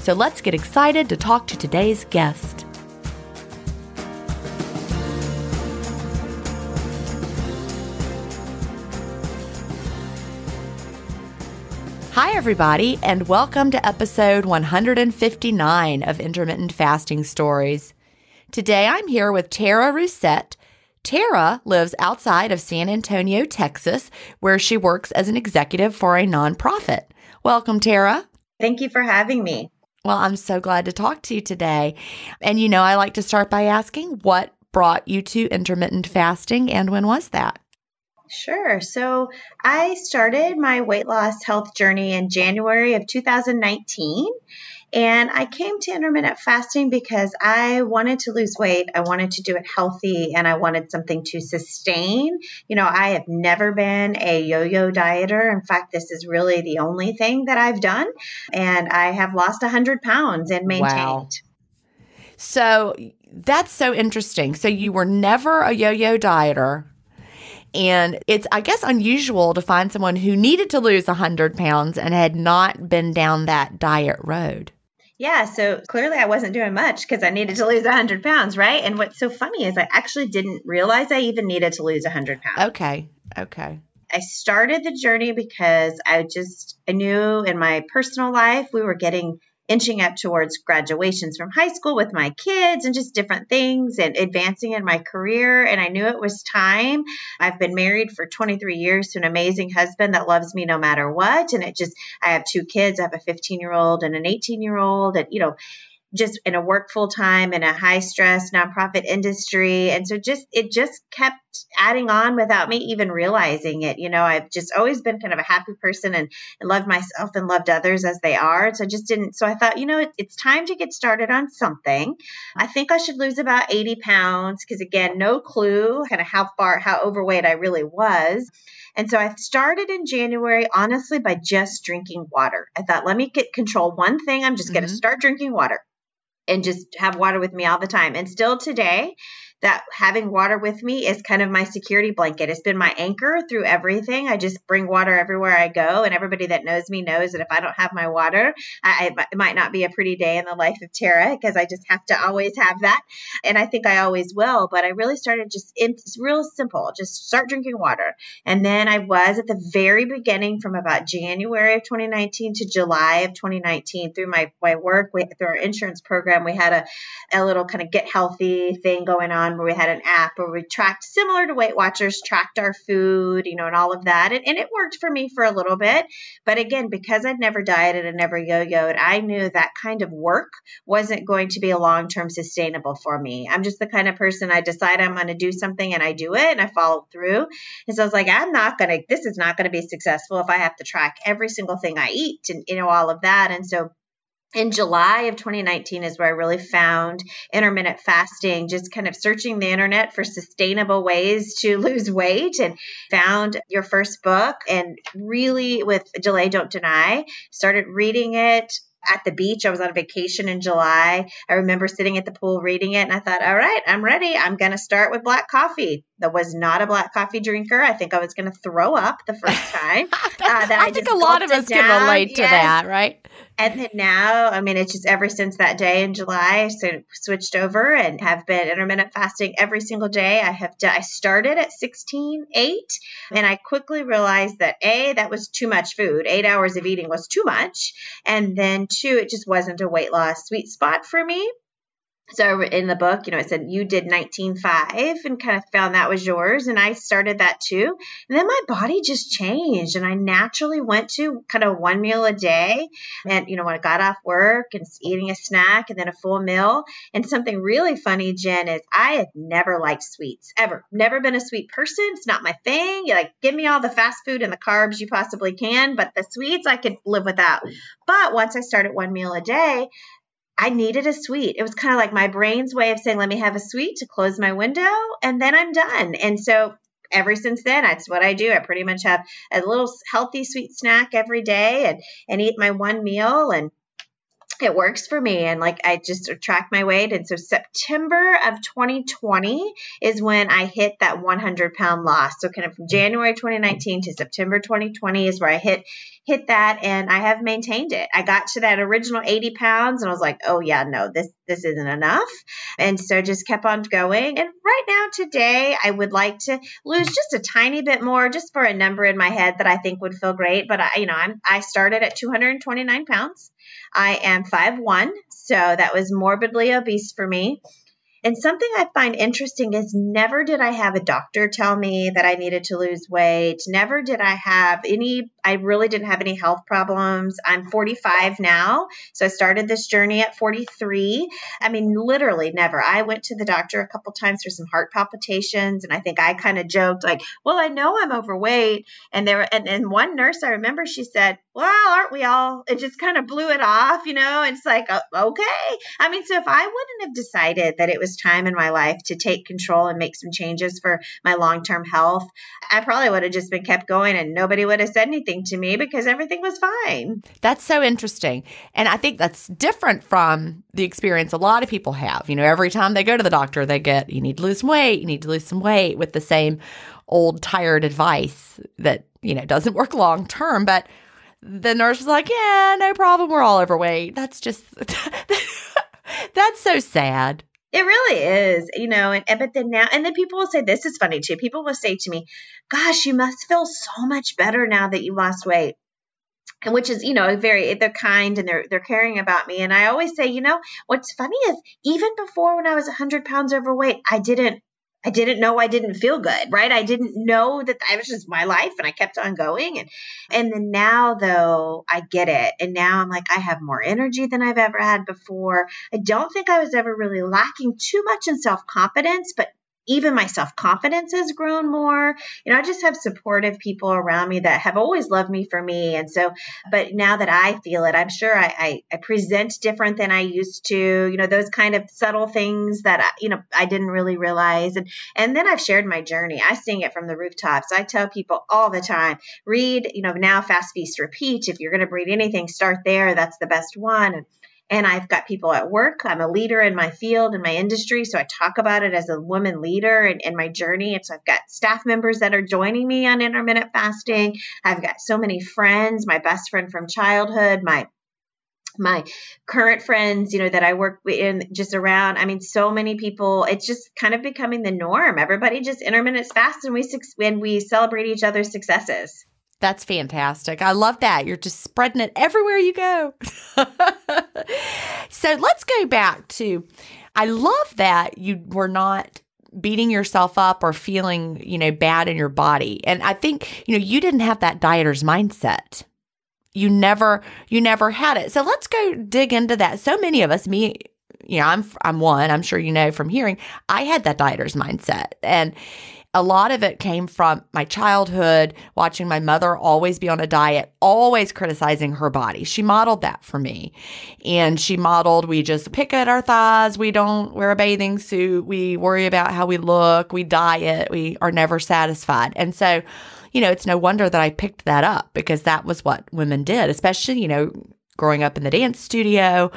So let's get excited to talk to today's guest. Hi, everybody, and welcome to episode 159 of Intermittent Fasting Stories. Today I'm here with Tara Roussette. Tara lives outside of San Antonio, Texas, where she works as an executive for a nonprofit. Welcome, Tara. Thank you for having me. Well, I'm so glad to talk to you today. And you know, I like to start by asking what brought you to intermittent fasting and when was that? Sure. So I started my weight loss health journey in January of 2019. And I came to intermittent fasting because I wanted to lose weight. I wanted to do it healthy and I wanted something to sustain. You know, I have never been a yo yo dieter. In fact, this is really the only thing that I've done. And I have lost 100 pounds and maintained. Wow. So that's so interesting. So you were never a yo yo dieter. And it's, I guess, unusual to find someone who needed to lose 100 pounds and had not been down that diet road. Yeah, so clearly I wasn't doing much because I needed to lose 100 pounds, right? And what's so funny is I actually didn't realize I even needed to lose 100 pounds. Okay, okay. I started the journey because I just, I knew in my personal life we were getting inching up towards graduations from high school with my kids and just different things and advancing in my career. And I knew it was time. I've been married for 23 years to an amazing husband that loves me no matter what. And it just, I have two kids. I have a 15 year old and an 18 year old. And, you know, just in a work full time in a high stress nonprofit industry. And so just, it just kept adding on without me even realizing it. You know, I've just always been kind of a happy person and, and loved myself and loved others as they are. So I just didn't, so I thought, you know, it, it's time to get started on something. I think I should lose about 80 pounds because again, no clue kind of how far, how overweight I really was. And so I started in January, honestly, by just drinking water. I thought, let me get control one thing. I'm just mm-hmm. going to start drinking water and just have water with me all the time. And still today, that having water with me is kind of my security blanket. It's been my anchor through everything. I just bring water everywhere I go, and everybody that knows me knows that if I don't have my water, I, it might not be a pretty day in the life of Tara because I just have to always have that, and I think I always will. But I really started just it's real simple. Just start drinking water, and then I was at the very beginning from about January of 2019 to July of 2019 through my my work through our insurance program. We had a a little kind of get healthy thing going on where we had an app where we tracked similar to Weight Watchers, tracked our food, you know, and all of that. And, and it worked for me for a little bit. But again, because I'd never dieted and never yo yoed, I knew that kind of work wasn't going to be a long term sustainable for me. I'm just the kind of person I decide I'm going to do something and I do it and I follow through. And so I was like, I'm not going to, this is not going to be successful if I have to track every single thing I eat and, you know, all of that. And so in July of 2019 is where I really found intermittent fasting, just kind of searching the internet for sustainable ways to lose weight and found your first book and really with Delay Don't Deny, started reading it, at the beach. I was on vacation in July. I remember sitting at the pool reading it, and I thought, all right, I'm ready. I'm going to start with black coffee. That was not a black coffee drinker. I think I was going to throw up the first time. uh, I, I think a lot of us down. can relate to yes. that, right? And then now, I mean, it's just ever since that day in July, I switched over and have been intermittent fasting every single day. I have I started at 16, 8, and I quickly realized that A, that was too much food. Eight hours of eating was too much. And then two, it just wasn't a weight loss sweet spot for me so in the book, you know, it said you did 19.5 and kind of found that was yours. And I started that too. And then my body just changed and I naturally went to kind of one meal a day. And, you know, when I got off work and eating a snack and then a full meal. And something really funny, Gin, is I had never liked sweets ever. Never been a sweet person. It's not my thing. You like give me all the fast food and the carbs you possibly can, but the sweets I could live without. But once I started one meal a day, I needed a sweet. It was kind of like my brain's way of saying, let me have a sweet to close my window and then I'm done. And so ever since then, that's what I do. I pretty much have a little healthy sweet snack every day and, and eat my one meal and it works for me and like I just track my weight and so September of 2020 is when I hit that 100 pound loss. So kind of from January 2019 to September 2020 is where I hit hit that and I have maintained it. I got to that original 80 pounds and I was like oh yeah no this this isn't enough. And so just kept on going and right now today I would like to lose just a tiny bit more just for a number in my head that I think would feel great but I you know I'm I started at 229 pounds I am five one, so that was morbidly obese for me. And something I find interesting is never did I have a doctor tell me that I needed to lose weight. Never did I have any, I really didn't have any health problems. I'm 45 now. So I started this journey at 43. I mean, literally never. I went to the doctor a couple times for some heart palpitations. And I think I kind of joked, like, well, I know I'm overweight. And there, and, and one nurse, I remember she said, well, aren't we all? It just kind of blew it off, you know? It's like, okay. I mean, so if I wouldn't have decided that it was time in my life to take control and make some changes for my long term health, I probably would have just been kept going and nobody would have said anything to me because everything was fine. That's so interesting. And I think that's different from the experience a lot of people have. You know, every time they go to the doctor, they get, you need to lose some weight, you need to lose some weight with the same old tired advice that, you know, doesn't work long term. But the nurse was like, Yeah, no problem. We're all overweight. That's just, that's so sad. It really is, you know, and, and but then now, and then people will say, this is funny too. People will say to me, gosh, you must feel so much better now that you lost weight and which is you know very they're kind and they're they're caring about me and i always say you know what's funny is even before when i was 100 pounds overweight i didn't I didn't know I didn't feel good, right? I didn't know that I was just my life and I kept on going. And and then now though I get it. And now I'm like, I have more energy than I've ever had before. I don't think I was ever really lacking too much in self-confidence, but even my self confidence has grown more. You know, I just have supportive people around me that have always loved me for me. And so, but now that I feel it, I'm sure I, I, I present different than I used to, you know, those kind of subtle things that, I, you know, I didn't really realize. And, and then I've shared my journey. I sing it from the rooftops. I tell people all the time, read, you know, now fast feast repeat. If you're going to read anything, start there. That's the best one. And, and I've got people at work. I'm a leader in my field, in my industry. So I talk about it as a woman leader and in my journey. And so I've got staff members that are joining me on intermittent fasting. I've got so many friends, my best friend from childhood, my my current friends, you know, that I work in just around. I mean, so many people. It's just kind of becoming the norm. Everybody just intermittent fast, and we and we celebrate each other's successes. That's fantastic. I love that. You're just spreading it everywhere you go. so let's go back to I love that you were not beating yourself up or feeling, you know, bad in your body. And I think, you know, you didn't have that dieter's mindset. You never you never had it. So let's go dig into that. So many of us, me you know, I'm I'm one, I'm sure you know from hearing, I had that dieter's mindset. And a lot of it came from my childhood, watching my mother always be on a diet, always criticizing her body. She modeled that for me. And she modeled we just pick at our thighs, we don't wear a bathing suit, we worry about how we look, we diet, we are never satisfied. And so, you know, it's no wonder that I picked that up because that was what women did, especially, you know, growing up in the dance studio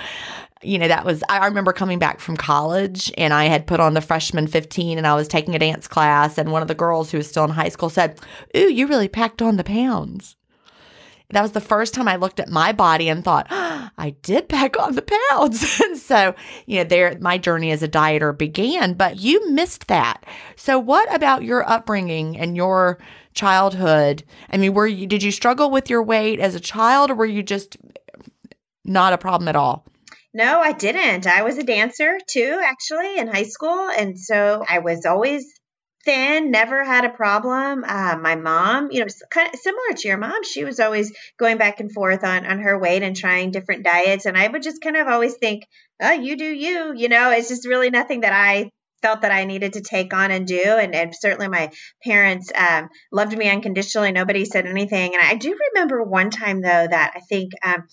you know, that was, I remember coming back from college and I had put on the freshman 15 and I was taking a dance class. And one of the girls who was still in high school said, Ooh, you really packed on the pounds. That was the first time I looked at my body and thought, oh, I did pack on the pounds. and so, you know, there, my journey as a dieter began, but you missed that. So, what about your upbringing and your childhood? I mean, were you, did you struggle with your weight as a child or were you just not a problem at all? No, I didn't. I was a dancer too, actually, in high school. And so I was always thin, never had a problem. Uh, my mom, you know, kind of similar to your mom, she was always going back and forth on, on her weight and trying different diets. And I would just kind of always think, oh, you do you, you know, it's just really nothing that I felt that I needed to take on and do. And, and certainly my parents um, loved me unconditionally. Nobody said anything. And I do remember one time, though, that I think um,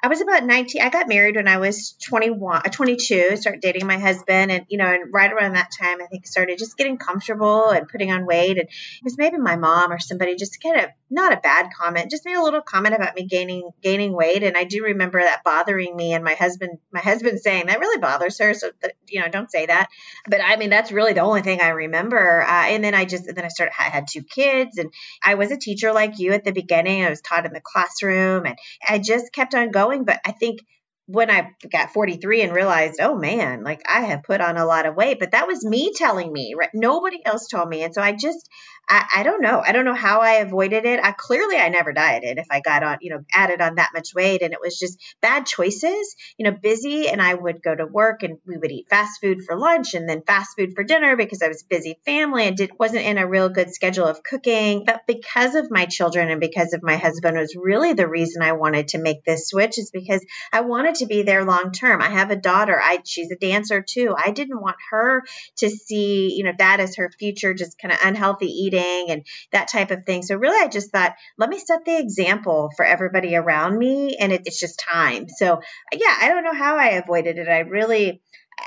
I was about 19. I got married when I was 21, uh, 22, started dating my husband. And, you know, and right around that time, I think started just getting comfortable and putting on weight. And it was maybe my mom or somebody just kind of, not a bad comment, just made a little comment about me gaining, gaining weight. And I do remember that bothering me and my husband, my husband saying that really bothers her. So, that, you know, don't say that. But I mean, that's really the only thing I remember. Uh, and then I just, then I started, I had two kids and I was a teacher like you at the beginning. I was taught in the classroom and I just kept on going. But I think when I got 43 and realized, oh man, like I have put on a lot of weight, but that was me telling me, right? Nobody else told me. And so I just, I, I don't know. I don't know how I avoided it. I clearly I never dieted if I got on, you know, added on that much weight. And it was just bad choices, you know, busy. And I would go to work and we would eat fast food for lunch and then fast food for dinner because I was busy family and did, wasn't in a real good schedule of cooking. But because of my children and because of my husband was really the reason I wanted to make this switch is because I wanted to be there long term. I have a daughter. I she's a dancer too. I didn't want her to see, you know, that as her future, just kind of unhealthy eating and that type of thing. So really, I just thought, let me set the example for everybody around me, and it, it's just time. So yeah, I don't know how I avoided it. I really.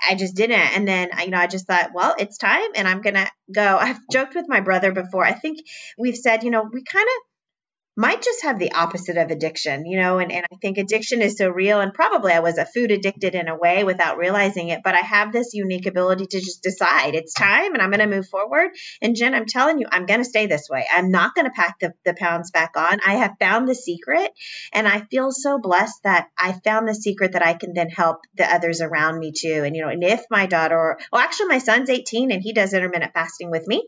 I just didn't. And then, you know, I just thought, well, it's time and I'm going to go. I've joked with my brother before. I think we've said, you know, we kind of might just have the opposite of addiction, you know, and, and I think addiction is so real. And probably I was a food addicted in a way without realizing it, but I have this unique ability to just decide it's time and I'm going to move forward. And Gin, I'm telling you, I'm going to stay this way. I'm not going to pack the, the pounds back on. I have found the secret and I feel so blessed that I found the secret that I can then help the others around me too. And, you know, and if my daughter, well, actually, my son's 18 and he does intermittent fasting with me.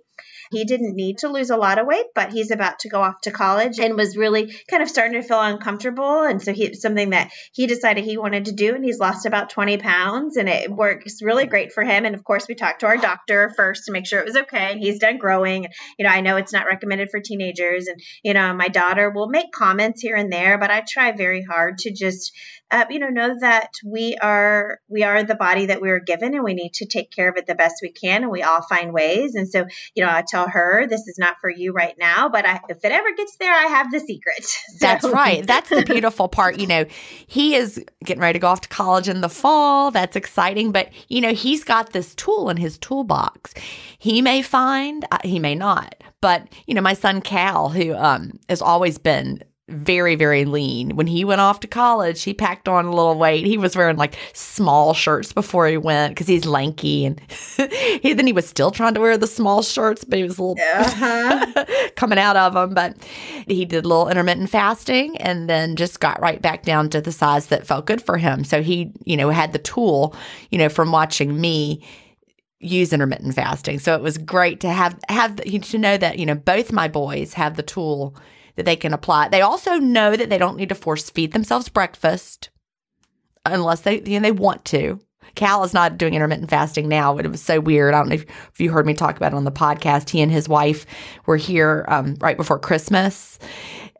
He didn't need to lose a lot of weight, but he's about to go off to college. And was really kind of starting to feel uncomfortable. And so he something that he decided he wanted to do, and he's lost about 20 pounds, and it works really great for him. And of course, we talked to our doctor first to make sure it was okay. And he's done growing. And, you know, I know it's not recommended for teenagers, and you know, my daughter will make comments here and there, but I try very hard to just uh, you know know that we are we are the body that we were given and we need to take care of it the best we can and we all find ways. And so you know i tell her this is not for you right now but I, if it ever gets there i have the secret. So. that's right. That's the beautiful part you know. He is getting ready to go off to college in the fall. That's exciting. But you know he's got this tool in his toolbox. He may find uh, he may not. But you know my son cal who um has always been very very lean. When he went off to college he packed on a little weight. He was wearing like small shirts before he went because he's lanky and he, then he was still trying to wear the small shirts but he was a little uh-huh. coming out of them but he did a little intermittent fasting and then just got right back down to the size that felt good for him. So he you know had the tool you know from watching me use intermittent fasting. So it was great to have have to know that you know both my boys have the tool that they can apply. They also know that they don't need to force feed themselves breakfast unless they you know, they want to. Cal is not doing intermittent fasting now, but it was so weird. I don't know if, you heard me talk about it on the podcast. He and his wife were here um, right before Christmas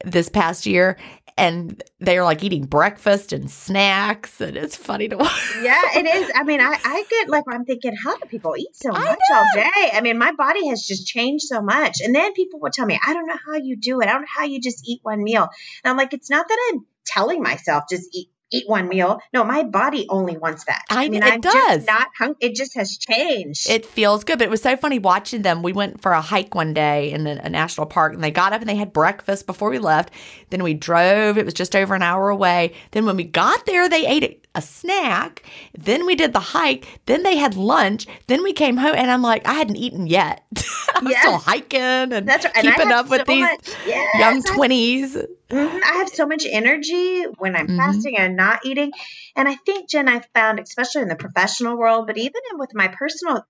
this past year, and they're like eating breakfast and snacks and it's funny to watch. Yeah it is. I mean i, I get like i'm thinking how do people eat so much all day? I mean my body has just changed so much. And then people will tell me i don't know how you do it. I don't know how you just eat one meal. And i'm like it's not that i'm telling myself just eat eat one meal. No, my body only wants that. I, I mean, it I'm does. not hung- it just has changed. It feels good, but it was so funny watching them. We went for a hike one day in a, a national park, and they got up and they had breakfast before we left. Then we drove. It was just over an hour away. Then when we got there, they ate it a snack. Then we did the hike. Then they had lunch. Then we came home, and I'm like, I hadn't eaten yet. I'm yes. still hiking and That's right. keeping up with so these young twenties. Mm-hmm. I have so much energy when I'm mm-hmm. fasting and not eating, and I think Gin, I've found, especially in the professional world, but even in, with my personal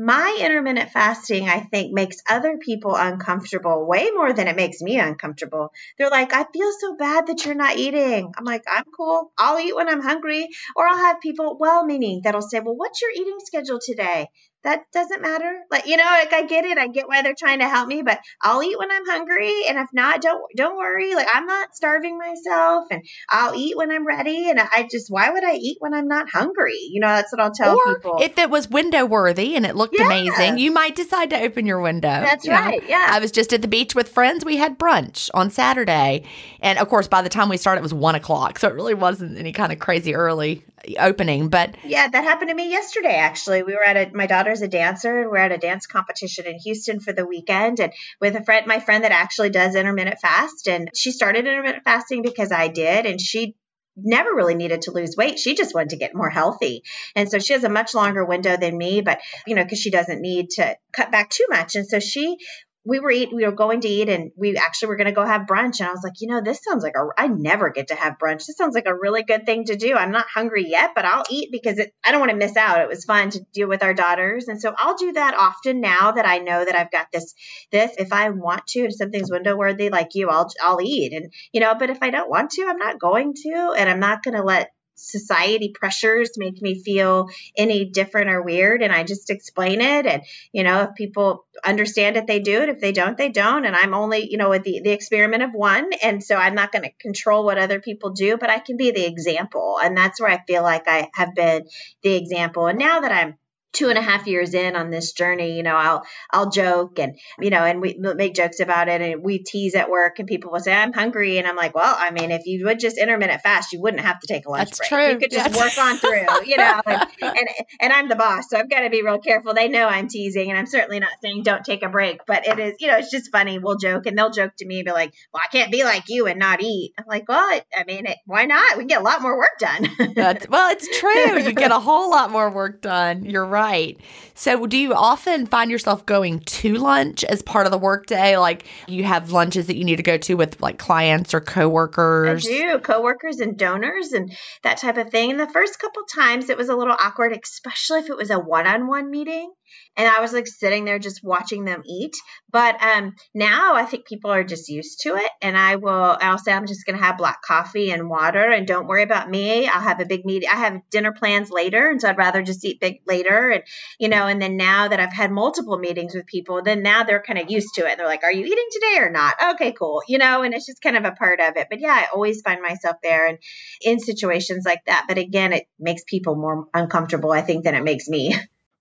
my intermittent fasting, I think, makes other people uncomfortable way more than it makes me uncomfortable. They're like, I feel so bad that you're not eating. I'm like, I'm cool. I'll eat when I'm hungry. Or I'll have people, well meaning, that'll say, Well, what's your eating schedule today? That doesn't matter. Like, you know, like I get it. I get why they're trying to help me, but I'll eat when I'm hungry. And if not, don't, don't worry. Like I'm not starving myself and I'll eat when I'm ready. And I just, why would I eat when I'm not hungry? You know, that's what I'll tell or people. If it was window worthy and it looked yeah. amazing, you might decide to open your window. That's you right. Know? Yeah. I was just at the beach with friends. We had brunch on Saturday. And of course, by the time we started, it was one o'clock. So it really wasn't any kind of crazy early opening. But yeah, that happened to me yesterday. Actually, we were at a my daughter's a dancer, and we're at a dance competition in Houston for the weekend, and with a friend, my friend that actually does intermittent fast, and she started intermittent fasting because I did, and she never really needed to lose weight. She just wanted to get more healthy. And so she has a much longer window than me, but you know, because she doesn't need to cut back too much. And so she we were eat we were going to eat and we actually were going to go have brunch and I was like, you know, this sounds like a I never get to have brunch. This sounds like a really good thing to do. I'm not hungry yet, but I'll eat because it, I don't want to miss out. It was fun to do with our daughters. And so I'll do that often now that I know that I've got this this if I want to if something's window worthy like you, I'll I'll eat. And you know, but if I don't want to, I'm not going to and I'm not going to let society pressures make me feel any different or weird and i just explain it and you know if people understand it they do it. If they don't they don't and i'm only you know with the, the experiment of one and so i'm not going to control what other people do but i can be the example and that's where i feel like i have been the example. And now that i'm two and a half years in on this journey, you know, I'll I'll joke and you know, and we make jokes about it, and we tease at work, and people will say, "I'm hungry," and I'm like, "Well, I mean, if you would just intermittent fast, you wouldn't have to take a lunch That's break. True. You could just That's work on through, you know." And, and and I'm the boss, so I've got to be real careful. They know I'm teasing, and I'm certainly not saying don't take a break, but it is, you know, it's just funny. We'll joke, and they'll joke to me, be like, "Well, I can't be like you and not eat." I'm like, "Well, I mean, it, why not? We get a lot more work done." Well, it's true. You get a whole lot more work done. You're right. So, do you often find yourself going to lunch as part of the workday? Like you have lunches that you need to go to with like clients or coworkers? I do, coworkers and donors and that type of thing. And the first couple times it was a little awkward, especially if it was a one on one meeting and I was like sitting there just watching them eat. But um, now I think people are just used to it, and I will. I'll say I'm just going to have black coffee and water, and don't worry about me. I'll have a big meeting. I have dinner plans later, and so I'd rather just eat big later, and you know. And then now that I've had multiple meetings with people, then now they're kind of used to it. They're like, "Are you eating today or not?" Okay, cool. You know, and it's just kind of a part of it. But yeah, I always find myself there and in situations like that. But again, it makes people more uncomfortable, I think, than it makes me.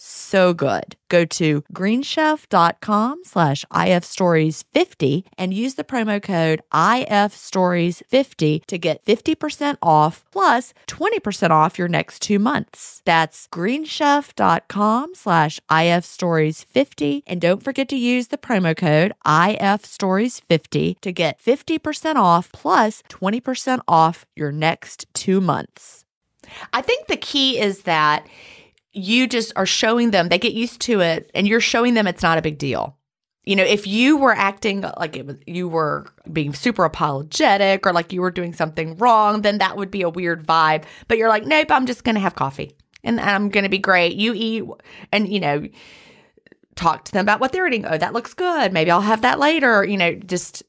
so good. Go to greenchef.com slash ifstories50 and use the promo code ifstories50 to get 50% off plus 20% off your next two months. That's greenchef.com slash ifstories50 and don't forget to use the promo code ifstories50 to get 50% off plus 20% off your next two months. I think the key is that you just are showing them, they get used to it, and you're showing them it's not a big deal. You know, if you were acting like it was, you were being super apologetic or like you were doing something wrong, then that would be a weird vibe. But you're like, nope, I'm just going to have coffee and I'm going to be great. You eat, and you know, talk to them about what they're eating. Oh, that looks good. Maybe I'll have that later. You know, just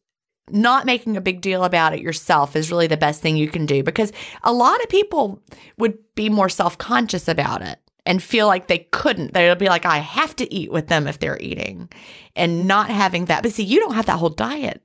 not making a big deal about it yourself is really the best thing you can do because a lot of people would be more self conscious about it and feel like they couldn't. They'll be like, I have to eat with them if they're eating and not having that. But see, you don't have that whole diet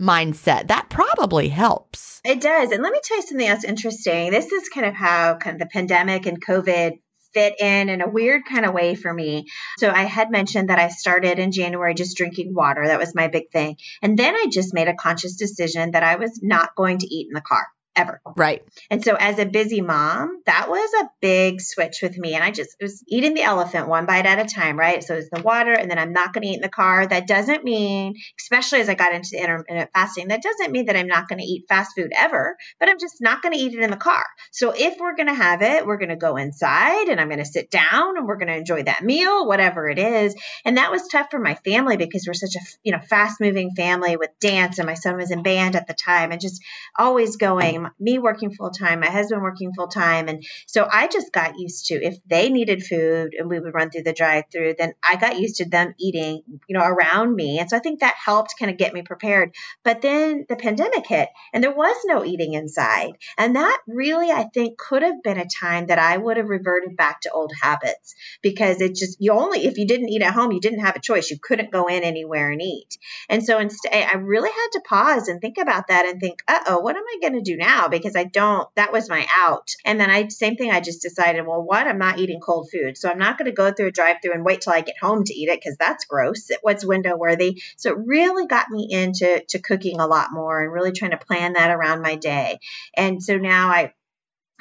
mindset. That probably helps. It does. And let me tell you something else interesting. This is kind of how kind of the pandemic and COVID fit in in a weird kind of way for me. So I had mentioned that I started in January just drinking water. That was my big thing. And then I just made a conscious decision that I was not going to eat in the car ever. Right. And so as a busy mom, that was a big switch with me. And I just was eating the elephant one bite at a time, right? So it's the water, and then I'm not going to eat in the car. That doesn't mean, especially as I got into the intermittent fasting, that doesn't mean that I'm not going to eat fast food ever, but I'm just not going to eat it in the car. So if we're going to have it, we're going to go inside and I'm going to sit down and we're going to enjoy that meal, whatever it is. And that was tough for my family because we're such a, you know, fast moving family with dance and my son was in band at the time and just always going me working full time, my husband working full time. And so I just got used to if they needed food and we would run through the drive through, then I got used to them eating, you know, around me. And so I think that helped kind of get me prepared. But then the pandemic hit and there was no eating inside. And that really, I think, could have been a time that I would have reverted back to old habits because it just, you only, if you didn't eat at home, you didn't have a choice. You couldn't go in anywhere and eat. And so instead, I really had to pause and think about that and think, uh oh, what am I going to do now? Because because I don't, that was my out. And then I, same thing, I just decided, well, what? I'm not eating cold food. So I'm not going to go through a drive through and wait till I get home to eat it because that's gross. It was window worthy. So it really got me into to cooking a lot more and really trying to plan that around my day. And so now I,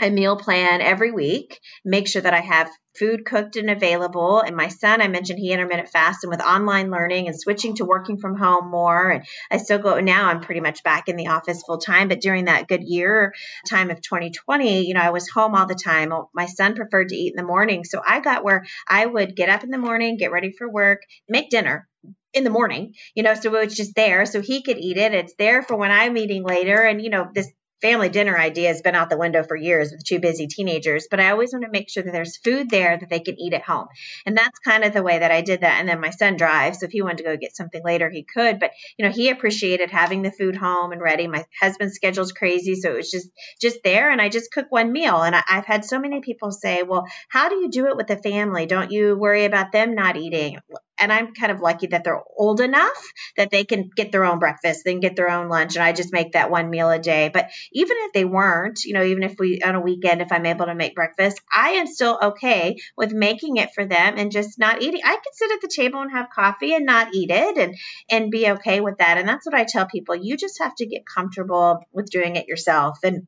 a meal plan every week, make sure that I have food cooked and available. And my son, I mentioned he intermittent fasted with online learning and switching to working from home more. And I still go now, I'm pretty much back in the office full time. But during that good year time of 2020, you know, I was home all the time. My son preferred to eat in the morning. So I got where I would get up in the morning, get ready for work, make dinner, in the morning, you know, so it was just there so he could eat it. It's there for when I'm eating later. And, you know, this family dinner idea has been out the window for years with two busy teenagers, but I always want to make sure that there's food there that they can eat at home. And that's kind of the way that I did that. And then my son drives. So if he wanted to go get something later, he could. But, you know, he appreciated having the food home and ready. My husband's schedule's crazy. So it was just, just there. And I just cook one meal. And I, I've had so many people say, well, how do you do it with the family? Don't you worry about them not eating? And I'm kind of lucky that they're old enough that they can get their own breakfast, they can get their own lunch, and I just make that one meal a day. But even if they weren't, you know, even if we on a weekend, if I'm able to make breakfast, I am still okay with making it for them and just not eating. I can sit at the table and have coffee and not eat it and and be okay with that. And that's what I tell people. You just have to get comfortable with doing it yourself. And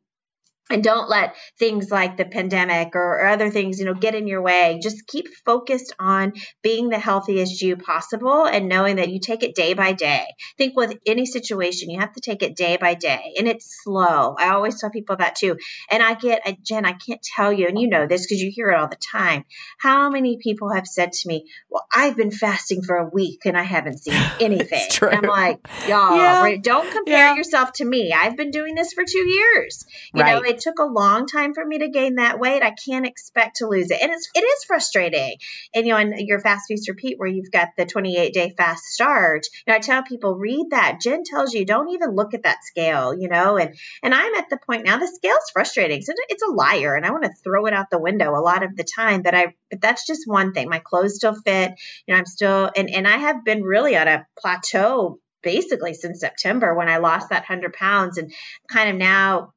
and don't let things like the pandemic or, or, other things you know get in your way. Just keep focused on being the healthiest you possible and knowing that you take it day by day. I think with any situation you have to take it day by day and it's slow. I always tell people that too. And i get uh, Gin i can't tell you and you know this because you hear it all the time. How many people have said to me well i've been fasting for a week and i haven't seen anything. I'm like y'all yeah. don't compare yeah. yourself to me. I've been doing this for two years. You right. know it took a long time for me to gain that weight. I can't expect to lose it. And it's it is frustrating. And you know, in your fast feast repeat where you've got the 28 day fast start, you know, I tell people read that. Gin tells you don't even look at that scale, you know, and and I'm at the point now the scale's frustrating. So it's a liar and I want to throw it out the window a lot of the time. But I but that's just one thing. My clothes still fit. You know, I'm still and and I have been really on a plateau basically since September when I lost that 100 pounds and kind of now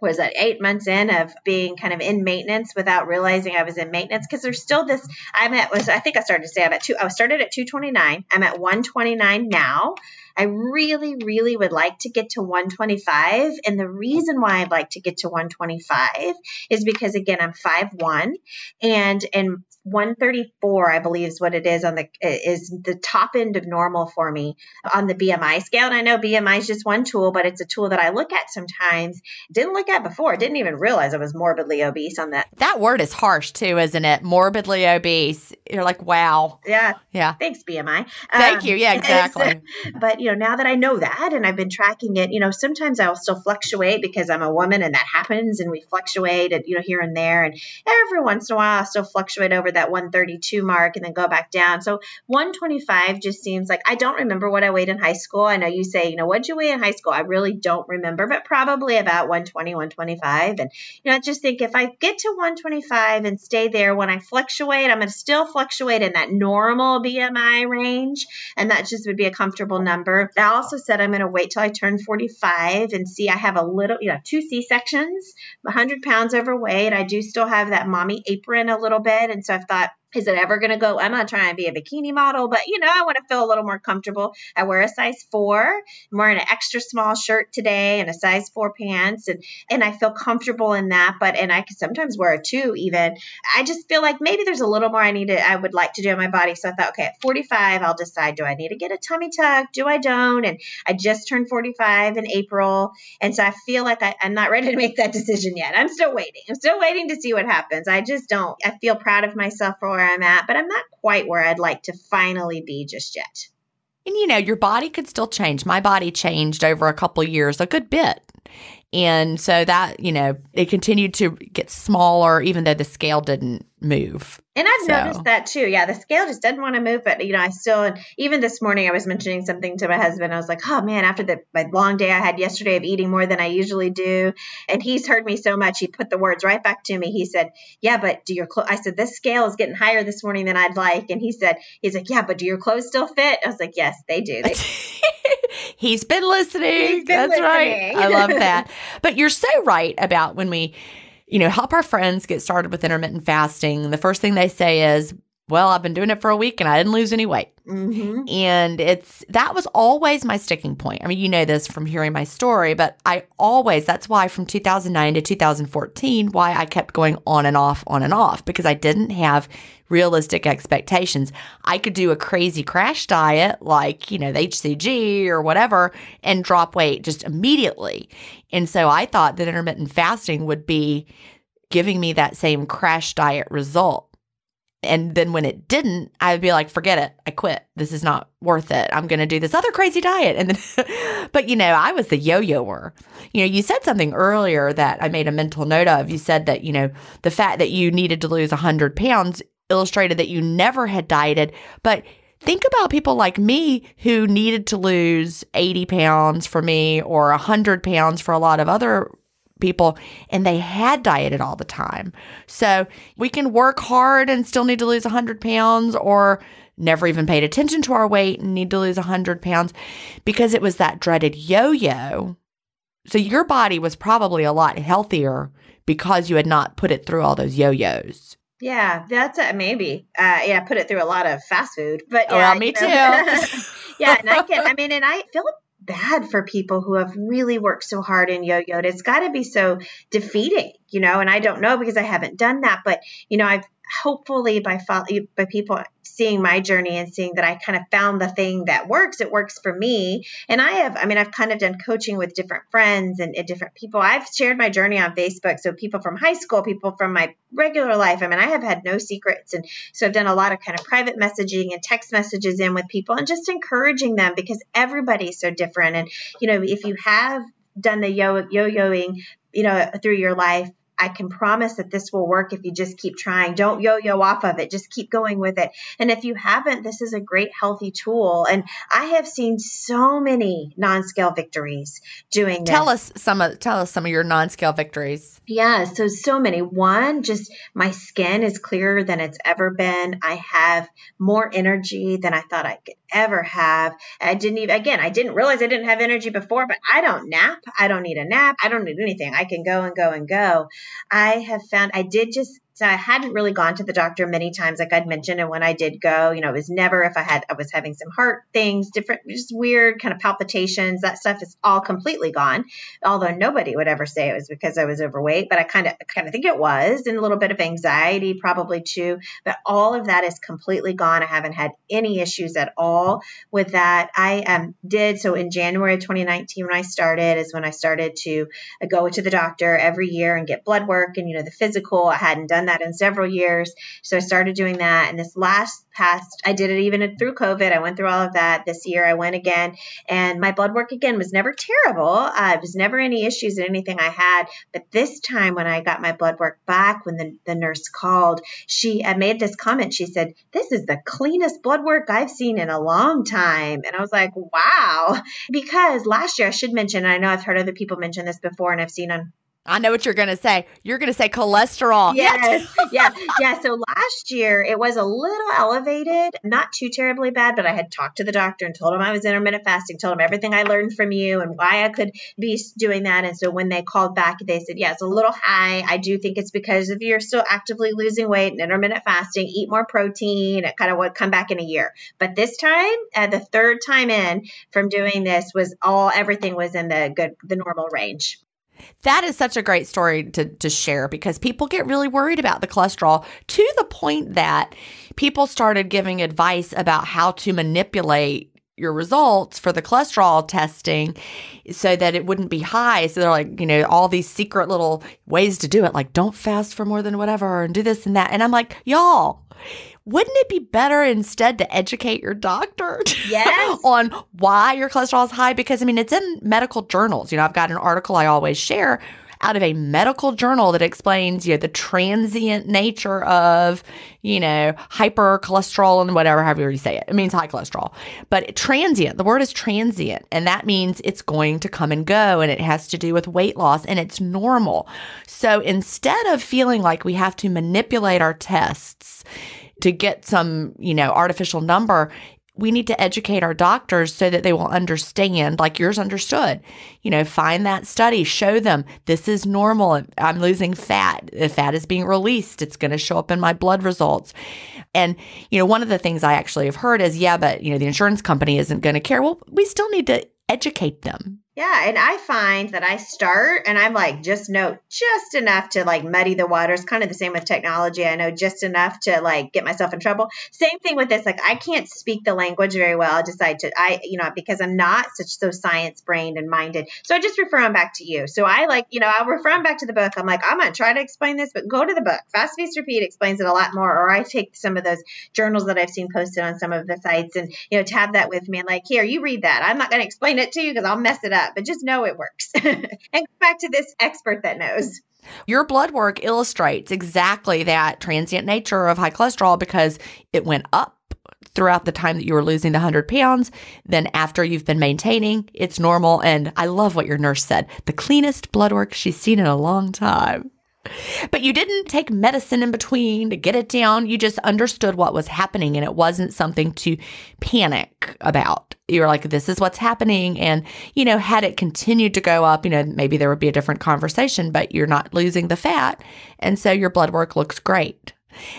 was that eight months in of being kind of in maintenance without realizing I was in maintenance? Because there's still this I'm at was I think I started to say I'm at two I started at 229 I'm at 129 now. I really really would like to get to 125 and the reason why I'd like to get to 125 is because again I'm 5'1 and and 134 i believe is what it is on the is the top end of normal for me on the bmi scale. And i know bmi is just one tool but it's a tool that i look at sometimes. Didn't look at before. Didn't even realize i was morbidly obese on that. That word is harsh too isn't it? Morbidly obese. You're like wow. Yeah. Yeah. Thanks bmi thank um, you. Yeah exactly. but you know now that i know that and i've been tracking it you know sometimes i'll still fluctuate because i'm a woman and that happens and we fluctuate and you know here and there. And every once in a while i still fluctuate over that 132 mark and then go back down. So 125 just seems like I don't remember what I weighed in high school. I know you say, you know, what'd you weigh in high school? I really don't remember, but probably about 120, 125. And, you know, I just think if I get to 125 and stay there when I fluctuate, I'm going to still fluctuate in that normal BMI range. And that just would be a comfortable number. I also said I'm going to wait till I turn 45 and see I have a little, you know, two C sections, 100 pounds overweight. I do still have that mommy apron a little bit. And so I've thought, is it ever going to go? I'm not trying to be a bikini model, but you know, I want to feel a little more comfortable. I wear a size four. I'm wearing an extra small shirt today and a size four pants, and and I feel comfortable in that. But and I can sometimes wear a two even. I just feel like maybe there's a little more I need to, I would like to do in my body. So I thought, okay, at 45, I'll decide do I need to get a tummy tuck? Do I don't? And I just turned 45 in April, and so I feel like I, I'm not ready to make that decision yet. I'm still waiting. I'm still waiting to see what happens. I just don't. I feel proud of myself for where I'm at, but I'm not quite where I'd like to finally be just yet. And you know, your body could still change. My body changed over a couple years, a good bit. And so that, you know, it continued to get smaller even though the scale didn't move. And I've so. noticed that too. Yeah, the scale just doesn't want to move, but you know, I still even this morning I was mentioning something to my husband. I was like, "Oh man, after the my long day I had yesterday of eating more than I usually do." And he's heard me so much, he put the words right back to me. He said, "Yeah, but do your clothes?" I said, "This scale is getting higher this morning than I'd like." And he said, "He's like, yeah, but do your clothes still fit?" I was like, "Yes, they do." They he's been listening. He's been That's listening. right. I love that. But you're so right about when we you know, help our friends get started with intermittent fasting, the first thing they say is, well, I've been doing it for a week and I didn't lose any weight. Mm-hmm. And it's that was always my sticking point. I mean, you know this from hearing my story, but I always, that's why from 2009 to 2014, why I kept going on and off, on and off, because I didn't have realistic expectations. I could do a crazy crash diet like, you know, the HCG or whatever and drop weight just immediately. And so I thought that intermittent fasting would be giving me that same crash diet result. And then when it didn't, I would be like, forget it. I quit. This is not worth it. I'm going to do this other crazy diet. And then, but you know, I was the yo yoer. You know, you said something earlier that I made a mental note of. You said that, you know, the fact that you needed to lose 100 pounds illustrated that you never had dieted. But think about people like me who needed to lose 80 pounds for me or 100 pounds for a lot of other people and they had dieted all the time. So we can work hard and still need to lose 100 pounds or never even paid attention to our weight and need to lose 100 pounds because it was that dreaded yo yo. So your body was probably a lot healthier because you had not put it through all those yo yos. Yeah, that's a, maybe. Uh, yeah, put it through a lot of fast food, but Oh, yeah, well, me you too. yeah, and I can. I mean, and I feel bad for people who have really worked so hard in yo-yoed. It's got to be so defeating, you know. And I don't know because I haven't done that, but you know, I've hopefully by follow, by people seeing my journey and seeing that I kind of found the thing that works, it works for me. And I have, I mean, I've kind of done coaching with different friends and, and different people. I've shared my journey on Facebook. So people from high school, people from my regular life. I mean, I have had no secrets. And so I've done a lot of kind of private messaging and text messages in with people and just encouraging them because everybody's so different. And, you know, if you have done the yo yo-yoing, you know, through your life, I can promise that this will work if you just keep trying. Don't yo yo off of it. Just keep going with it. And if you haven't, this is a great healthy tool. And I have seen so many non scale victories doing this. Tell us some of tell us some of your non-scale victories. Yeah, so so many. One, just my skin is clearer than it's ever been. I have more energy than I thought I could ever have. I didn't even again, I didn't realize I didn't have energy before, but I don't nap. I don't need a nap. I don't need anything. I can go and go and go. I have found I did just so I hadn't really gone to the doctor many times, like I'd mentioned. And when I did go, you know, it was never if I had, I was having some heart things, different, just weird kind of palpitations. That stuff is all completely gone. Although nobody would ever say it was because I was overweight, but I kind of, kind of think it was, and a little bit of anxiety probably too. But all of that is completely gone. I haven't had any issues at all with that. I um, did so in January of 2019 when I started is when I started to uh, go to the doctor every year and get blood work and you know the physical. I hadn't done that in several years. So I started doing that. And this last past, I did it even through COVID. I went through all of that. This year I went again and my blood work again was never terrible. Uh, it was never any issues in anything I had. But this time when I got my blood work back, when the, the nurse called, she made this comment. She said, This is the cleanest blood work I've seen in a long time. And I was like, Wow. Because last year, I should mention, I know I've heard other people mention this before and I've seen on I know what you're going to say. You're going to say cholesterol. Yes. yeah. Yeah. So last year it was a little elevated, not too terribly bad, but I had talked to the doctor and told him I was intermittent fasting, told him everything I learned from you and why I could be doing that. And so when they called back, they said, yeah, it's a little high. I do think it's because if you're still actively losing weight and intermittent fasting, eat more protein. It kind of would come back in a year. But this time, uh, the third time in from doing this was all, everything was in the good, the normal range. That is such a great story to, to share because people get really worried about the cholesterol to the point that people started giving advice about how to manipulate your results for the cholesterol testing so that it wouldn't be high. So they're like, you know, all these secret little ways to do it, like don't fast for more than whatever and do this and that. And I'm like, y'all, wouldn't it be better instead to educate your doctor Yes. on why your cholesterol is high? Because I mean, it's in medical journals. You know, I've got an article I always share out of a medical journal that explains, you know, the transient nature of, you know, hypercholesterol and whatever, however you say it. It means high cholesterol. But transient, the word is transient, and that means it's going to come and go, and it has to do with weight loss, and it's normal. So instead of feeling like we have to manipulate our tests, to get some, you know, artificial number, we need to educate our doctors so that they will understand, like yours understood. You know, find that study, show them this is normal. I'm losing fat. If fat is being released, it's going to show up in my blood results. And, you know, one of the things I actually have heard is, yeah, but, you know, the insurance company isn't going to care. Well, we still need to educate them yeah, and I find that I start and I'm like just know just enough to like muddy the waters. Kind of the same with technology. I know just enough to like get myself in trouble. Same thing with this. Like I can't speak the language very well. I decide to I you know because I'm not such so science brained and minded. So I just refer them back to you. So I like you know I'll refer them back to the book. I'm like I'm gonna try to explain this, but go to the book. Fast Feast Repeat explains it a lot more. Or I take some of those journals that I've seen posted on some of the sites and you know tab that with me and like here you read that. I'm not gonna explain it to you because I'll mess it up but just know it works. and go back to this expert that knows. Your blood work illustrates exactly that transient nature of high cholesterol because it went up throughout the time that you were losing the 100 pounds. Then, after you've been maintaining, it's normal. And I love what your nurse said the cleanest blood work she's seen in a long time. But you didn't take medicine in between to get it down. You just understood what was happening and it wasn't something to panic about. You're like, this is what's happening. And, you know, had it continued to go up, you know, maybe there would be a different conversation, but you're not losing the fat. And so your blood work looks great.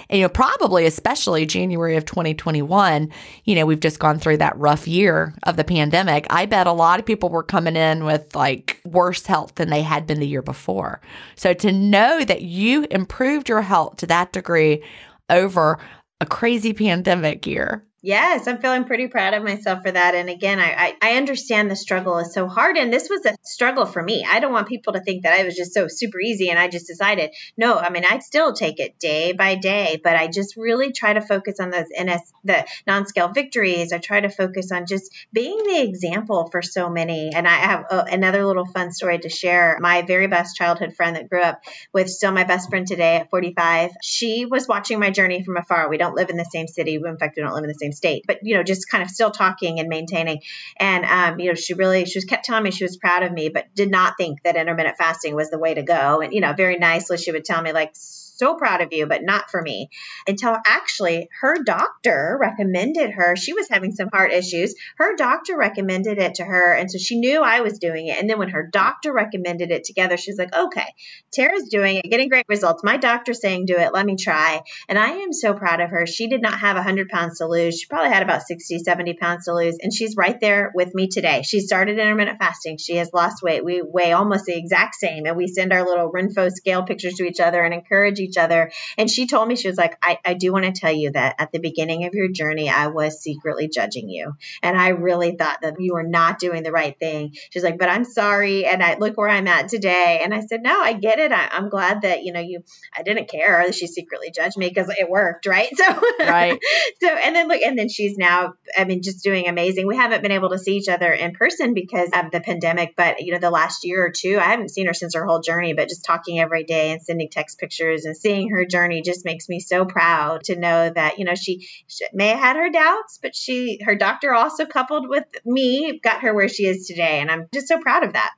And, you know, probably especially January of 2021, you know, we've just gone through that rough year of the pandemic. I bet a lot of people were coming in with like worse health than they had been the year before. So to know that you improved your health to that degree over a crazy pandemic year Yes, I'm feeling pretty proud of myself for that. And again, I, I, I, understand the struggle is so hard. And this was a struggle for me. I don't want people to think that I was just so super easy and I just decided, no, I mean, I'd still take it day by day, but I just really try to focus on those NS, the non scale victories. I try to focus on just being the example for so many. And I have uh, another little fun story to share. My very best childhood friend that grew up with still my best friend today at 45, she was watching my journey from afar. We don't live in the same city. In fact, we don't live in the same state, but you know, just kind of still talking and maintaining. And um, you know, she really she was kept telling me she was proud of me, but did not think that intermittent fasting was the way to go. And you know, very nicely she would tell me like so proud of you, but not for me. Until actually her doctor recommended her. She was having some heart issues. Her doctor recommended it to her. And so she knew I was doing it. And then when her doctor recommended it together, she's like, okay, Tara's doing it, getting great results. My doctor's saying do it. Let me try. And I am so proud of her. She did not have 100 pounds to lose. She probably had about 60, 70 pounds to lose. And she's right there with me today. She started intermittent fasting. She has lost weight. We weigh almost the exact same. And we send our little Renpho scale pictures to each other and encourage each each other. And she told me, she was like, I, I do want to tell you that at the beginning of your journey, I was secretly judging you. And I really thought that you were not doing the right thing. She's like, but I'm sorry. And I look where I'm at today. And I said, no, I get it. I, am glad that, you know, you, I didn't care that she secretly judged me because it worked. Right. So, right. so, and then look, and then she's now, I mean, just doing amazing. We haven't been able to see each other in person because of the pandemic, but, you know, the last year or two, I haven't seen her since her whole journey, but just talking every day and sending text pictures and seeing her journey just makes me so proud to know that you know she, she, may have had her doubts but she her doctor also coupled with me got her where she is today and i'm just so proud of that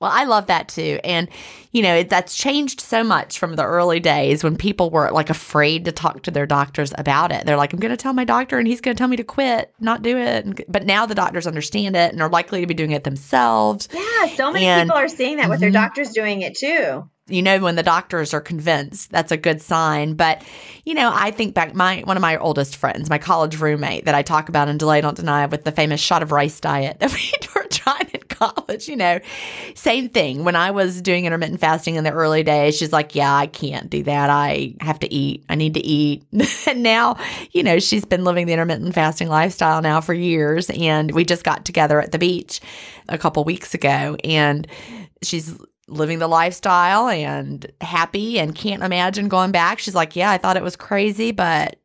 well, I love that too. And, you know, that's changed so much from the early days when people were like afraid to talk to their doctors about it. They're like, I'm going to tell my doctor and he's going to tell me to quit, not do it. But now the doctors understand it and are likely to be doing it themselves. Yeah, so many and, people are seeing that with mm-hmm. their doctors doing it too you know when the doctors are convinced that's a good sign. But you know i think back my one of my oldest friends my college roommate that i talk about in delay don't deny with the famous shot of rice diet that we were trying in college you know. Same thing. When i was doing intermittent fasting in the early days she's like yeah i can't do that. I have to eat. I need to eat. And now you know she's been living the intermittent fasting lifestyle now for years and we just got together at the beach a couple weeks ago and she's living the lifestyle and happy and can't imagine going back. She's like, Yeah, I thought it was crazy, but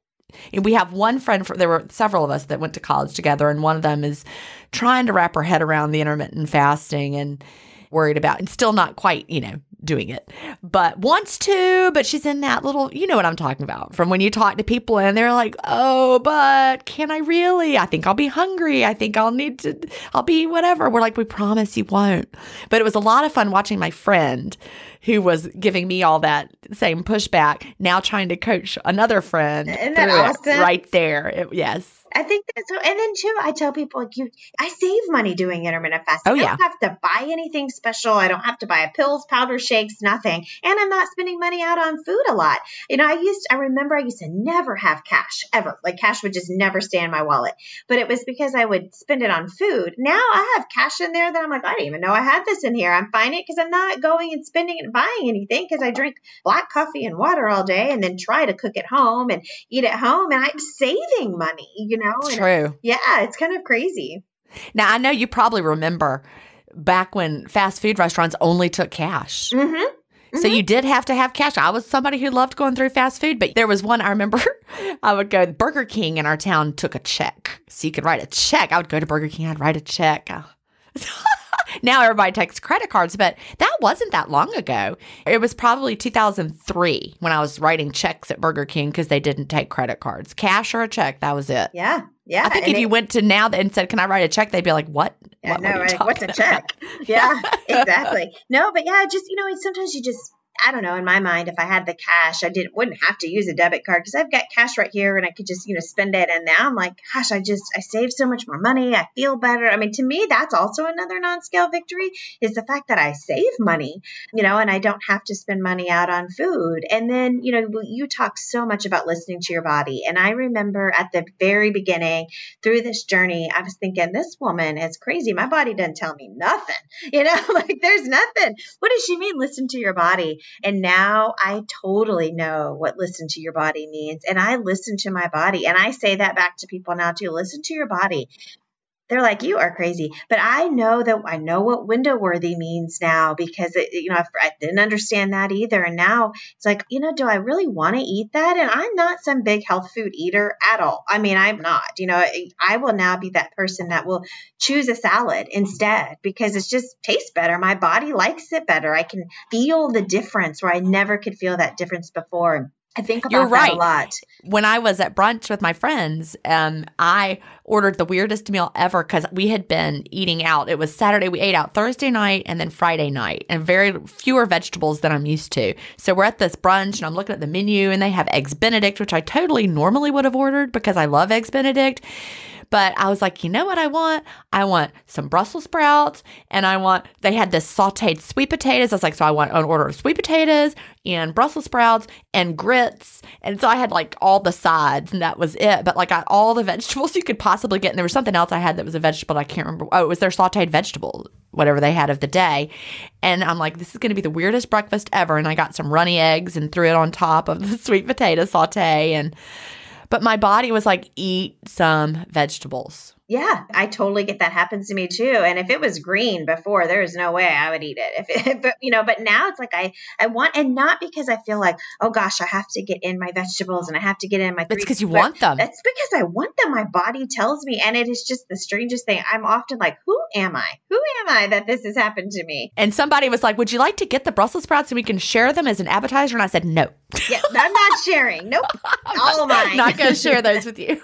we have one friend, for, there were several of us that went to college together, and one of them is trying to wrap her head around the intermittent fasting and worried about, and still not quite, you know, doing it, but wants to. But she's in that little, you know what I'm talking about from when you talk to people and they're like, oh, but can I really? I think I'll be hungry. I think I'll need to, I'll be whatever. We're like, we promise you won't. But it was a lot of fun watching my friend who was giving me all that same pushback now trying to coach another friend Isn't that awesome? right there. It, yes. I think that's so. And then too, I tell people like you, I save money doing intermittent fasting. Oh, yeah. I don't have to buy anything special. I don't have to buy pills, powder, shakes, nothing. And I'm not spending money out on food a lot. You know, I used, I remember I used to never have cash ever. Like cash would just never stay in my wallet. But it was because I would spend it on food. Now I have cash in there that I'm like, I didn't even know I had this in here. I'm finding it because I'm not going and spending it buying anything because I drink black coffee and water all day and then try to cook at home and eat at home. And I'm saving money, you know? It's And true. yeah, it's kind of crazy. Now, I know you probably remember back when fast food restaurants only took cash. Mm-hmm. So you did have to have cash. I was somebody who loved going through fast food, but there was one I remember I would go Burger King in our town took a check. So you could write a check. I would go to Burger King, I'd write a check. now everybody takes credit cards, but that wasn't that long ago. It was probably 2003 when I was writing checks at Burger King because they didn't take credit cards. Cash or a check, that was it. Yeah. Yeah. I think if you went to now and said, "Can I write a check?" they'd be like, "What? Yeah, what, no, what are you right? What's a talking about?" check? Yeah, exactly. No, but yeah, just you know, sometimes you just I don't know. In my mind, if I had the cash, I didn't wouldn't have to use a debit card because I've got cash right here and I could just you know spend it. And now I'm like, gosh, I just I save so much more money. I feel better. I mean, to me, that's also another non-scale victory is the fact that I save money, you know, and I don't have to spend money out on food. And then you know, you talk so much about listening to your body, and I remember at the very beginning through this journey, I was thinking, this woman is crazy. My body doesn't tell me nothing. You know, like there's nothing. What does she mean, listen to your body? And now I totally know what listen to your body means. And I listen to my body. And I say that back to people now too listen to your body. They're like, you are crazy. But I know that I know what window worthy means now because, it, you know, I, I didn't understand that either. And now it's like, you know, do I really want to eat that? And I'm not some big health food eater at all. I mean, I'm not. You know, I will now be that person that will choose a salad instead because it just tastes better. My body likes it better. I can feel the difference where I never could feel that difference before. I think about You're that right. a lot. when I was at brunch with my friends, um, I ordered the weirdest meal ever because we had been eating out. It was Saturday. We ate out Thursday night and then Friday night, and very fewer vegetables than I'm used to. So we're at this brunch, and I'm looking at the menu, and they have eggs Benedict, which I totally normally would have ordered because I love eggs Benedict. But I was like, you know what I want? I want some Brussels sprouts and I want, they had this sauteed sweet potatoes. I was like, so I want an order of sweet potatoes and Brussels sprouts and grits. And so I had like all the sides and that was it. But like I, all the vegetables you could possibly get. And there was something else I had that was a vegetable. I can't remember. Oh, it was their sauteed vegetable, whatever they had of the day. And I'm like, this is going to be the weirdest breakfast ever. And I got some runny eggs and threw it on top of the sweet potato saute. And, but my body was like, eat some vegetables. Yeah, I totally get that happens to me too. And if it was green before, there is no way I would eat it. If it, but you know, but now it's like I I want, and not because I feel like oh gosh, I have to get in my vegetables and I have to get in my. That's because you want them. That's because I want them. My body tells me, and it is just the strangest thing. I'm often like, who am I? Who am I that this has happened to me? And somebody was like, Would you like to get the Brussels sprouts so we can share them as an appetizer? And I said, No. Yeah, I'm not sharing. Nope, all mine. Not going to share those with you.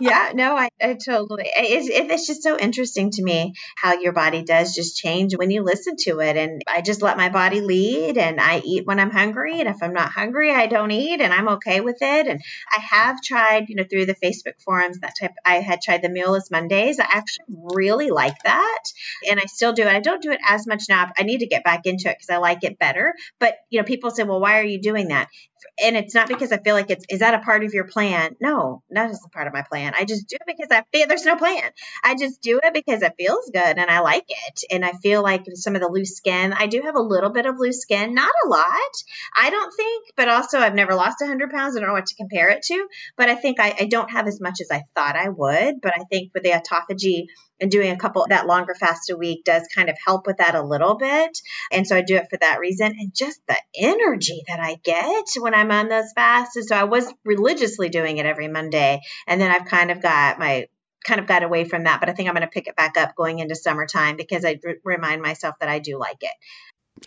Yeah, no, I, I totally. It's, it's just so interesting to me how your body does just change when you listen to it. And I just let my body lead and I eat when I'm hungry. And if I'm not hungry, I don't eat and I'm okay with it. And I have tried, you know, through the Facebook forums, that type, I had tried the Mealless Mondays. I actually really like that. And I still do it. I don't do it as much now. I need to get back into it because I like it better. But, you know, people say, well, why are you doing that? And it's not because I feel like it's is that a part of your plan? No, that is a part of my plan. I just do it because I feel there's no plan. I just do it because it feels good and I like it. And I feel like some of the loose skin, I do have a little bit of loose skin, not a lot, I don't think, but also I've never lost 100 pounds. I don't know what to compare it to, but I think I, I don't have as much as I thought I would. But I think with the autophagy and doing a couple that longer fast a week does kind of help with that a little bit. And so I do it for that reason. And just the energy that I get when I'm on those fasts. And so I was religiously doing it every Monday. And then I've kind of got my kind of got away from that, but I think I'm going to pick it back up going into summertime because I r- remind myself that I do like it.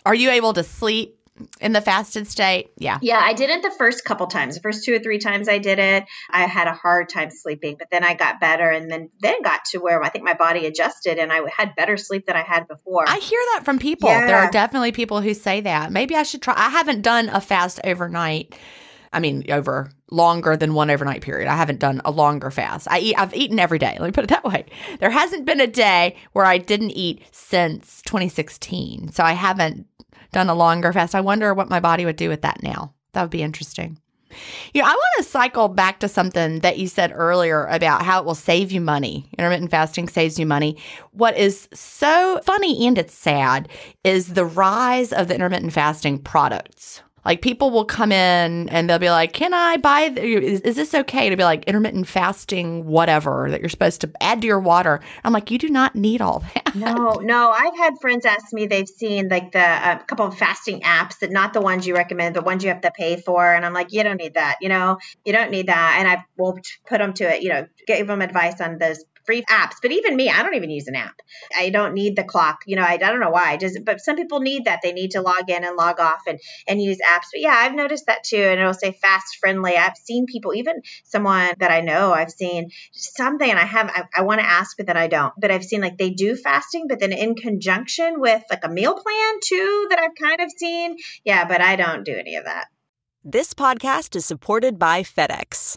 Are you able to sleep in the fasted state? Yeah. Yeah, I did it the first couple times. The first two or three times I did it, I had a hard time sleeping, but then I got better and then then got to where I think my body adjusted and I had better sleep than I had before. I hear that from people. There are definitely people who say that. Maybe I should try. I haven't done a fast overnight. I mean, over longer than one overnight period. I haven't done a longer fast. I eat I've eaten every day. Let me put it that way. There hasn't been a day where I didn't eat since 2016. So I haven't done a longer fast. I wonder what my body would do with that now. That would be interesting. You know, I want to cycle back to something that you said earlier about how it will save you money. Intermittent fasting saves you money. What is so funny and it's sad is the rise of the intermittent fasting products. Like people will come in and they'll be like, "Can I buy? Is, is, this okay to be like intermittent fasting, whatever that you're supposed to add to your water?" I'm like, "You do not need all that." No, no. I've had friends ask me they've seen like the uh, couple of fasting apps that not the ones you recommend, the ones you have to pay for, and I'm like, "You don't need that. You know, you don't need that." And I will put them to it. You know, give them advice on those free apps. But even me, I don't even use an app. I don't need the clock. You know, I, I don't know why. Just but some people need that. They need to log in and log off and and use apps. But yeah, I've noticed that too. And it'll say fast friendly. I've seen people, even someone that I know, I've seen something, and I have I, I want to ask, but that I don't. But I've seen like they do fasting, but then in conjunction with like a meal plan too that I've kind of seen. Yeah, but I don't do any of that. This podcast is supported by FedEx.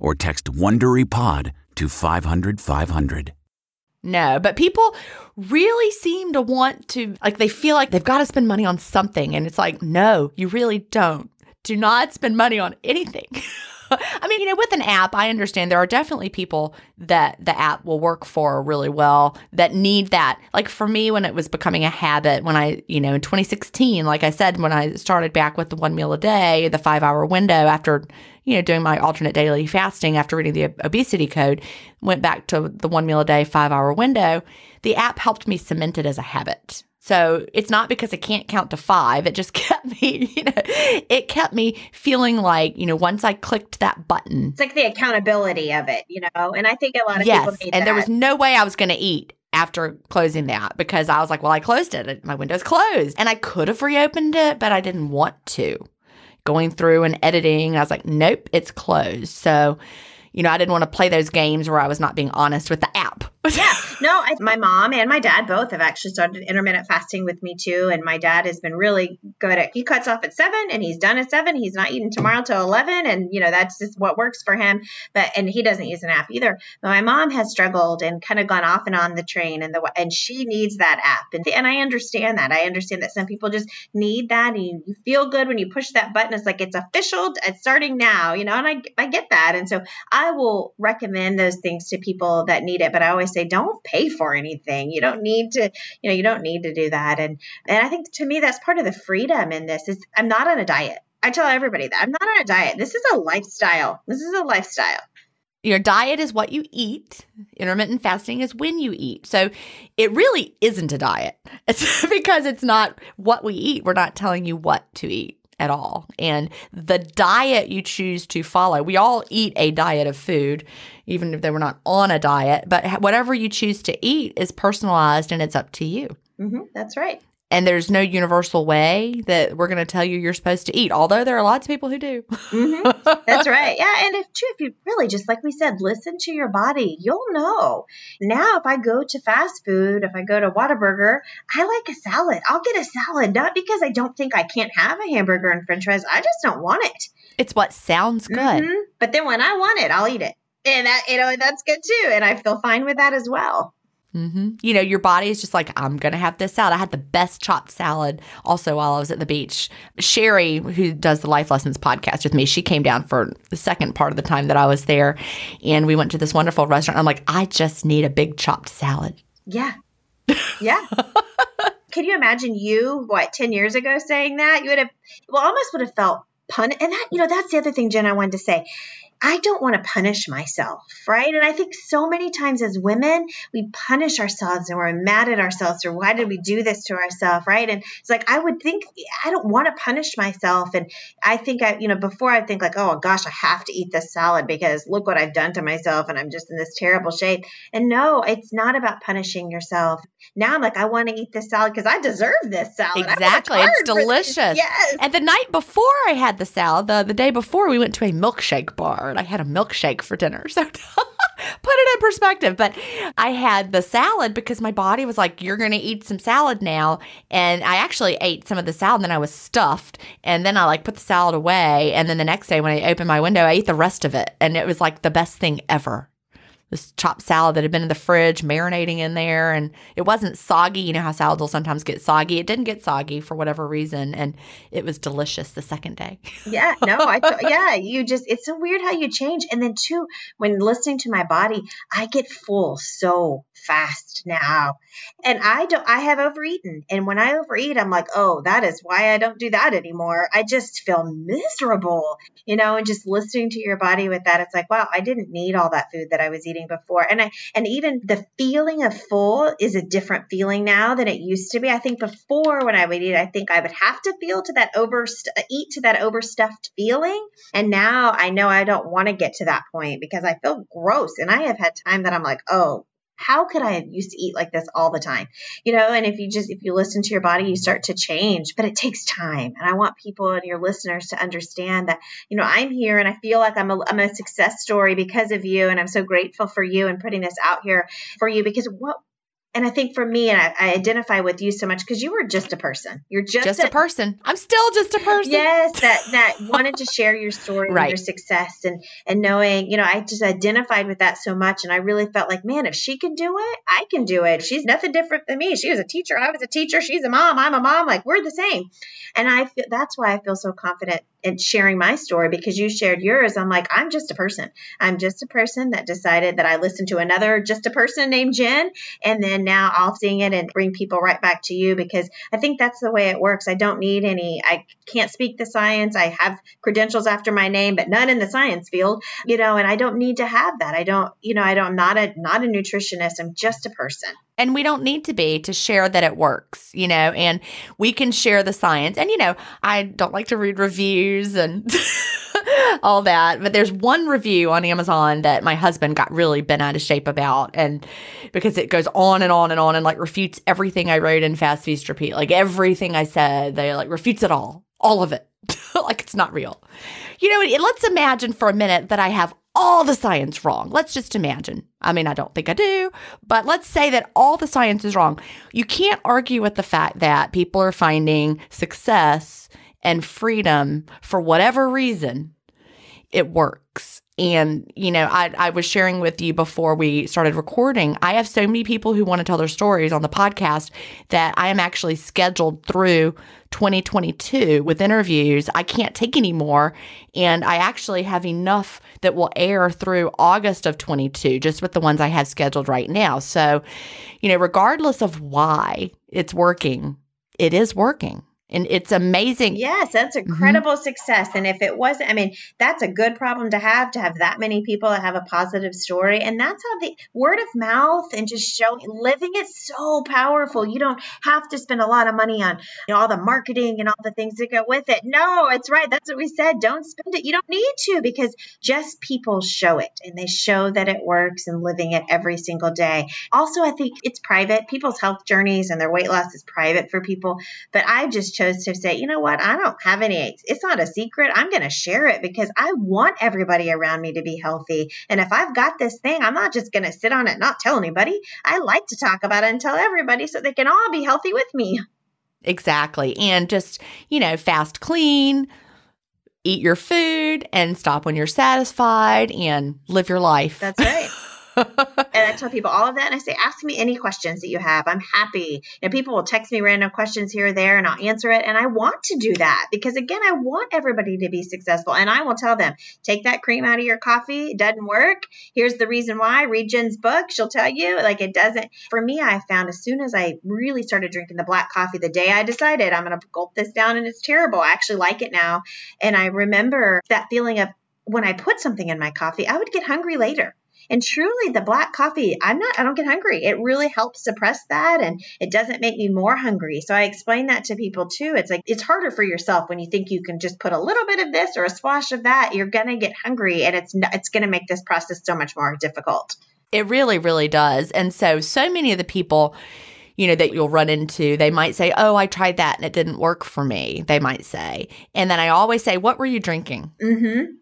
or text WonderyPod to 500 500. No, but people really seem to want to, like, they feel like they've got to spend money on something. And it's like, no, you really don't. Do not spend money on anything. I mean, you know, with an app, I understand there are definitely people that the app will work for really well that need that. Like for me, when it was becoming a habit, when I, you know, in 2016, like I said, when I started back with the one meal a day, the five hour window after, you know, doing my alternate daily fasting after reading the obesity code, went back to the one meal a day, five hour window. The app helped me cement it as a habit. So it's not because I can't count to five. It just kept me, you know, it kept me feeling like, you know, once I clicked that button. It's like the accountability of it, you know, and I think a lot of yes, people need and that. there was no way I was going to eat after closing that because I was like, well, I closed it. My window's closed. And I could have reopened it, but I didn't want to. Going through and editing, I was like, nope, it's closed. So, you know, I didn't want to play those games where I was not being honest with the app. Yeah, no, I, my mom and my dad both have actually started intermittent fasting with me too. And my dad has been really good at, he cuts off at seven and he's done at seven. He's not eating tomorrow till 11. And, you know, that's just what works for him. But, and he doesn't use an app either. But my mom has struggled and kind of gone off and on the train and the, and she needs that app. And, and I understand that. I understand that some people just need that. And you, you feel good when you push that button. It's like, it's official. It's starting now, you know, and I, I get that. And so I will recommend those things to people that need it. But I always say don't pay for anything. You don't need to, you know, you don't need to do that. And and I think to me that's part of the freedom in this is I'm not on a diet. I tell everybody that I'm not on a diet. This is a lifestyle. This is a lifestyle. Your diet is what you eat. Intermittent fasting is when you eat. So it really isn't a diet. It's because it's not what we eat. We're not telling you what to eat at all. And the diet you choose to follow, we all eat a diet of food even if they were not on a diet. But whatever you choose to eat is personalized and it's up to you. Mm-hmm, that's right. And there's no universal way that we're going to tell you you're supposed to eat although there are lots of people who do. Mm-hmm. that's right. Yeah and if true if you really just like we said listen to your body. You'll know. Now if i go to fast food if i go to Whataburger i like a salad. I'll get a salad not because i don't think i can't have a hamburger and french fries. I just don't want it. It's what sounds good. Mm-hmm. but then when i want it i'll eat it. And that you know that's good too. And i feel fine with that as well Mm-hmm. You know, your body is just like, I'm going to have this salad. I had the best chopped salad also while I was at the beach. Sheri, who does the Life Lessons podcast with me, she came down for the second part of the time that I was there. And we went to this wonderful restaurant. I'm like, I just need a big chopped salad. Yeah. Yeah. Can you imagine you, what, 10 years ago saying that? You would have, well, almost would have felt pun. And that, you know, that's the other thing, Gin, I wanted to say. I don't want to punish myself, right? And I think so many times as women, we punish ourselves and we're mad at ourselves or why did we do this to ourselves, right? And it's like I would think I don't want to punish myself. And I think I, you know, before I think like, oh gosh, I have to eat this salad because look what I've done to myself and I'm just in this terrible shape. And no, it's not about punishing yourself. Now I'm like, I want to eat this salad because I deserve this salad. Exactly. It's delicious. Yes. And the night before I had the salad, the, the day before we went to a milkshake bar I had a milkshake for dinner. So put it in perspective. But I had the salad because my body was like, you're going to eat some salad now. And I actually ate some of the salad and then I was stuffed. And then I like put the salad away. And then the next day when I opened my window, I ate the rest of it. And it was like the best thing ever this chopped salad that had been in the fridge, marinating in there, and it wasn't soggy. You know how salads will sometimes get soggy. It didn't get soggy for whatever reason, and it was delicious the second day. yeah, no, I th- yeah, you just it's so weird how you change, and then too when listening to my body, I get full so fast now, and I don't. I have overeaten, and when I overeat, I'm like, oh, that is why I don't do that anymore. I just feel miserable, you know, and just listening to your body with that, it's like, wow, I didn't need all that food that I was eating eating before. And I and even the feeling of full is a different feeling now than it used to be. I think before when I would eat, I think I would have to feel to that over uh, eat to that overstuffed feeling. And now I know I don't want to get to that point because I feel gross. And I have had time that I'm like, oh, how could I have used to eat like this all the time? You know, and if you just if you listen to your body, you start to change, but it takes time. And I want people and your listeners to understand that, you know, I'm here and I feel like I'm a, I'm a success story because of you and I'm so grateful for you and putting this out here for you because what and I think for me, and I, I identify with you so much because you were just a person. You're just, just a, a, person. I'm still just a person. Yes, that that wanted to share your story right. and your success, and and knowing, you know, I just identified with that so much, and I really felt like, man, if she can do it, I can do it. She's nothing different than me. She was a teacher, I was a teacher. She's a mom, I'm a mom. Like we're the same, and I feel that's why I feel so confident in sharing my story because you shared yours. I'm like, I'm just a person. I'm just a person that decided that I listened to another just a person named Gin, and then now I'll sing it and bring people right back to you because I think that's the way it works. I don't need any. I can't speak the science. I have credentials after my name, but none in the science field. You know, and I don't need to have that. I don't. You know, I don't. I'm not a not a nutritionist. I'm just a person and we don't need to be to share that it works, you know, and we can share the science. And, you know, I don't like to read reviews and all that, but there's one review on Amazon that my husband got really bent out of shape about. And because it goes on and on and on and like refutes everything I wrote in Fast Feast Repeat, like everything I said, they like refutes it all, all of it. like it's not real. You know, let's imagine for a minute that I have all the science wrong. Let's just imagine. I mean, I don't think I do, but let's say that all the science is wrong. You can't argue with the fact that people are finding success and freedom for whatever reason. It works. And, you know, I, I was sharing with you before we started recording. I have so many people who want to tell their stories on the podcast that I am actually scheduled through 2022 with interviews. I can't take any more. And I actually have enough that will air through August of 22, just with the ones I have scheduled right now. So, you know, regardless of why it's working, it is working. And it's amazing. Yes, that's Mm-hmm. incredible success. And if it wasn't, I mean, that's a good problem to have to have that many people that have a positive story. And that's how the word of mouth and just showing living is so powerful. You don't have to spend a lot of money on you know, all the marketing and all the things that go with it. No, it's right. That's what we said. Don't spend it. You don't need to because just people show it and they show that it works and living it every single day. Also, I think it's private. People's health journeys and their weight loss is private for people. But I just chose to say, you know what? I don't have any, it's not a secret. I'm going to share it because I want everybody around me to be healthy. And if I've got this thing, I'm not just going to sit on it, and not tell anybody. I like to talk about it and tell everybody so they can all be healthy with me. Exactly. And just, you know, fast, clean, eat your food and stop when you're satisfied and live your life. That's right. and I tell people all of that, and I say, ask me any questions that you have. I'm happy. And people will text me random questions here or there, and I'll answer it. And I want to do that because, again, I want everybody to be successful. And I will tell them, take that cream out of your coffee. It doesn't work. Here's the reason why. Read Gin's book. She'll tell you. Like it doesn't. For me, I found as soon as I really started drinking the black coffee, the day I decided I'm going to gulp this down, and it's terrible. I actually like it now. And I remember that feeling of when I put something in my coffee, I would get hungry later. And truly, the black coffee, I'm not, I don't get hungry. It really helps suppress that and it doesn't make me more hungry. So I explain that to people too. It's like, it's harder for yourself when you think you can just put a little bit of this or a splash of that. You're going to get hungry and it's, it's going to make this process so much more difficult. It really, really does. And so, so many of the people, you know, that you'll run into, they might say, Oh, I tried that and it didn't work for me, they might say. And then I always say, What were you drinking? Mm-hmm.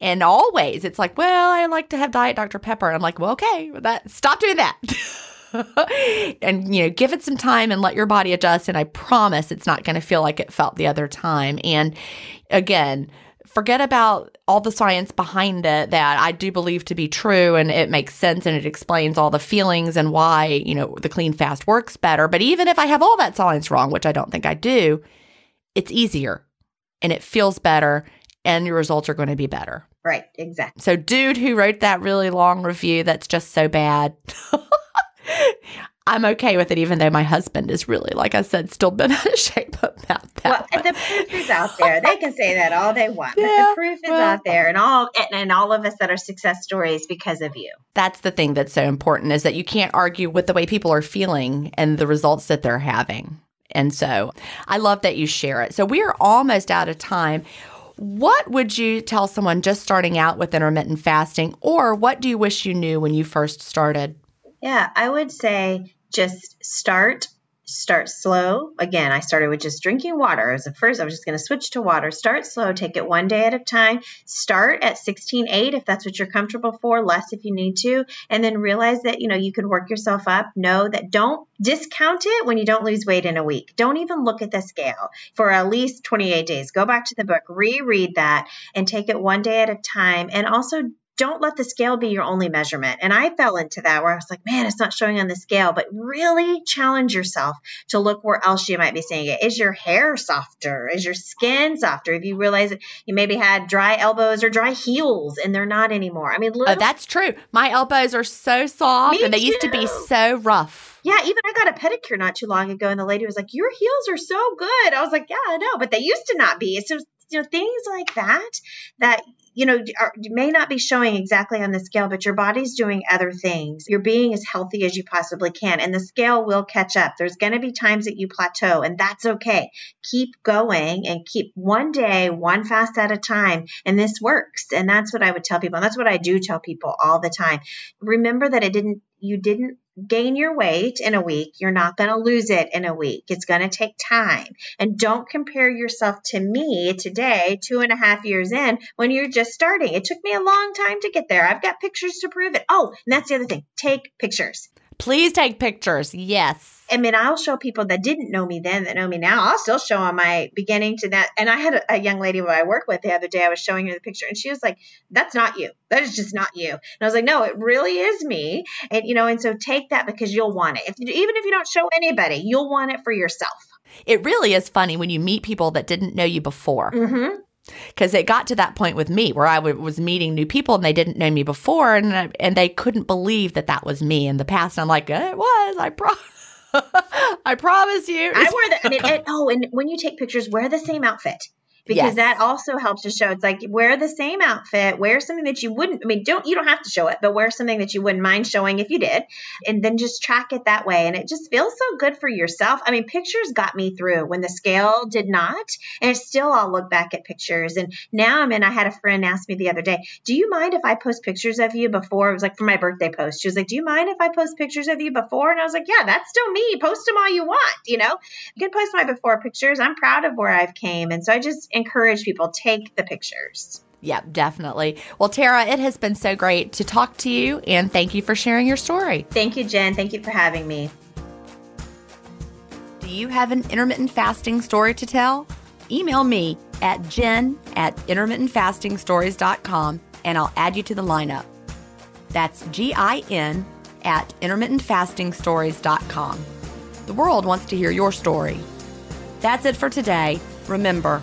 And always it's like, Well, I like to have Diet Dr. Pepper. And I'm like, Well, okay, that stop doing that. and you know give it some time and let your body adjust and i promise it's not going to feel like it felt the other time and again forget about all the science behind it that I do believe to be true and it makes sense and it explains all the feelings and why, you know, the clean fast works better. But even if I have all that science wrong, which I don't think I do, it's easier and it feels better and your results are going to be better. Right. Exactly. So, dude who wrote that really long review that's just so bad. I'm okay with it, even though my husband is really, like I said, still been out of shape about that. Well, the proof is out there. They can say that all they want, but the proof is well- out there, and all and all of us that are success stories because of you. that's the thing that's so important is that you can't argue with the way people are feeling and the results that they're having. And so I love that you share it. So we are almost out of time. What would you tell someone just starting out with intermittent fasting, or what do you wish you knew when you first started? Yeah, I would say just start start slow. Again, I started with just drinking water. As at first, I was just going to switch to water. Start slow, take it one day at a time. Start at 16.8 if that's what you're comfortable for, less if you need to, and then realize that, you know, you can work yourself up. Know that don't discount it when you don't lose weight in a week. Don't even look at the scale for at least 28 days. Go back to the book, reread that and take it one day at a time and also don't let the scale be your only measurement. And I fell into that where I was like, man, it's not showing on the scale, but really challenge yourself to look where else you might be seeing it. Is your hair softer? Is your skin softer? If you realize that you maybe had dry elbows or dry heels and they're not anymore. I mean, Oh, little, that's true. My elbows are so soft Me and they used to be so rough. yeah, even I got a pedicure not too long ago and the lady was like, your heels are so good. I was like, yeah, I know, but they used to not be. So, you know, things like that, that you know, are, may not be showing exactly on the scale, but your body's doing other things. You're being as healthy as you possibly can, and the scale will catch up. There's going to be times that you plateau, and that's okay. Keep going and keep one day, one fast at a time, and this works. And that's what I would tell people. And that's what I do tell people all the time. Remember that it didn't, you didn't gain your weight in a week. You're not going to lose it in a week. It's going to take time. And don't compare yourself to me today, two and a half years in, when you're just starting. It took me a long time to get there. I've got pictures to prove it. Oh, and that's the other thing take pictures. Please take pictures. Yes. I mean, I'll show people that didn't know me then that know me now. I'll still show them my beginning to that. And I had a, a young lady who I work with the other day. I was showing her the picture, and she was like, "That's not you. That is just not you." And I was like, "No, it really is me." And you know, and so take that because you'll want it. If even if you don't show anybody, you'll want it for yourself. It really is funny when you meet people that didn't know you before. Mm-hmm. because it got to that point with me where I w- was meeting new people and they didn't know me before and I, and they couldn't believe that that was me in the past. And I'm like, "Uh, it was, I brought. I promise you. I wear the. And, oh, and when you take pictures, wear the same outfit because yes. that also helps to show it's like wear the same outfit wear something that you wouldn't i mean don't you don't have to show it but wear something that you wouldn't mind showing if you did and then just track it that way and it just feels so good for yourself. I mean pictures got me through when the scale did not and it's still i'll look back at pictures and now i'm in i had a friend ask me the other day do you mind if i post pictures of you before? It was like for my birthday post. She was like do you mind if i post pictures of you before? And i was like yeah that's still me post them all you want you know? You can post my before pictures i'm proud of where i've came and so i just encourage people take the pictures. Yep, definitely. Well, Tara, it has been so great to talk to you and thank you for sharing your story. Thank you, Gin. Thank you for having me. Do you have an intermittent fasting story to tell? Email me at gin at intermittentfastingstories.com and I'll add you to the lineup. That's G I N at intermittentfastingstories.com. The world wants to hear your story. That's it for today. Remember,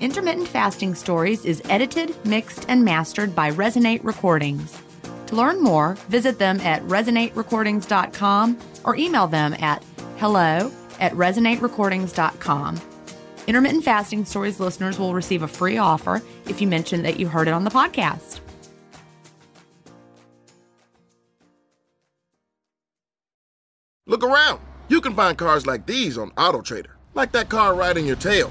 Intermittent Fasting Stories is edited, mixed, and mastered by Resonate Recordings. To learn more, visit them at resonaterecordings.com or email them at hello at resonaterecordings.com. Intermittent Fasting Stories listeners will receive a free offer if you mention that you heard it on the podcast. Look around. You can find cars like these on AutoTrader, like that car riding your tail.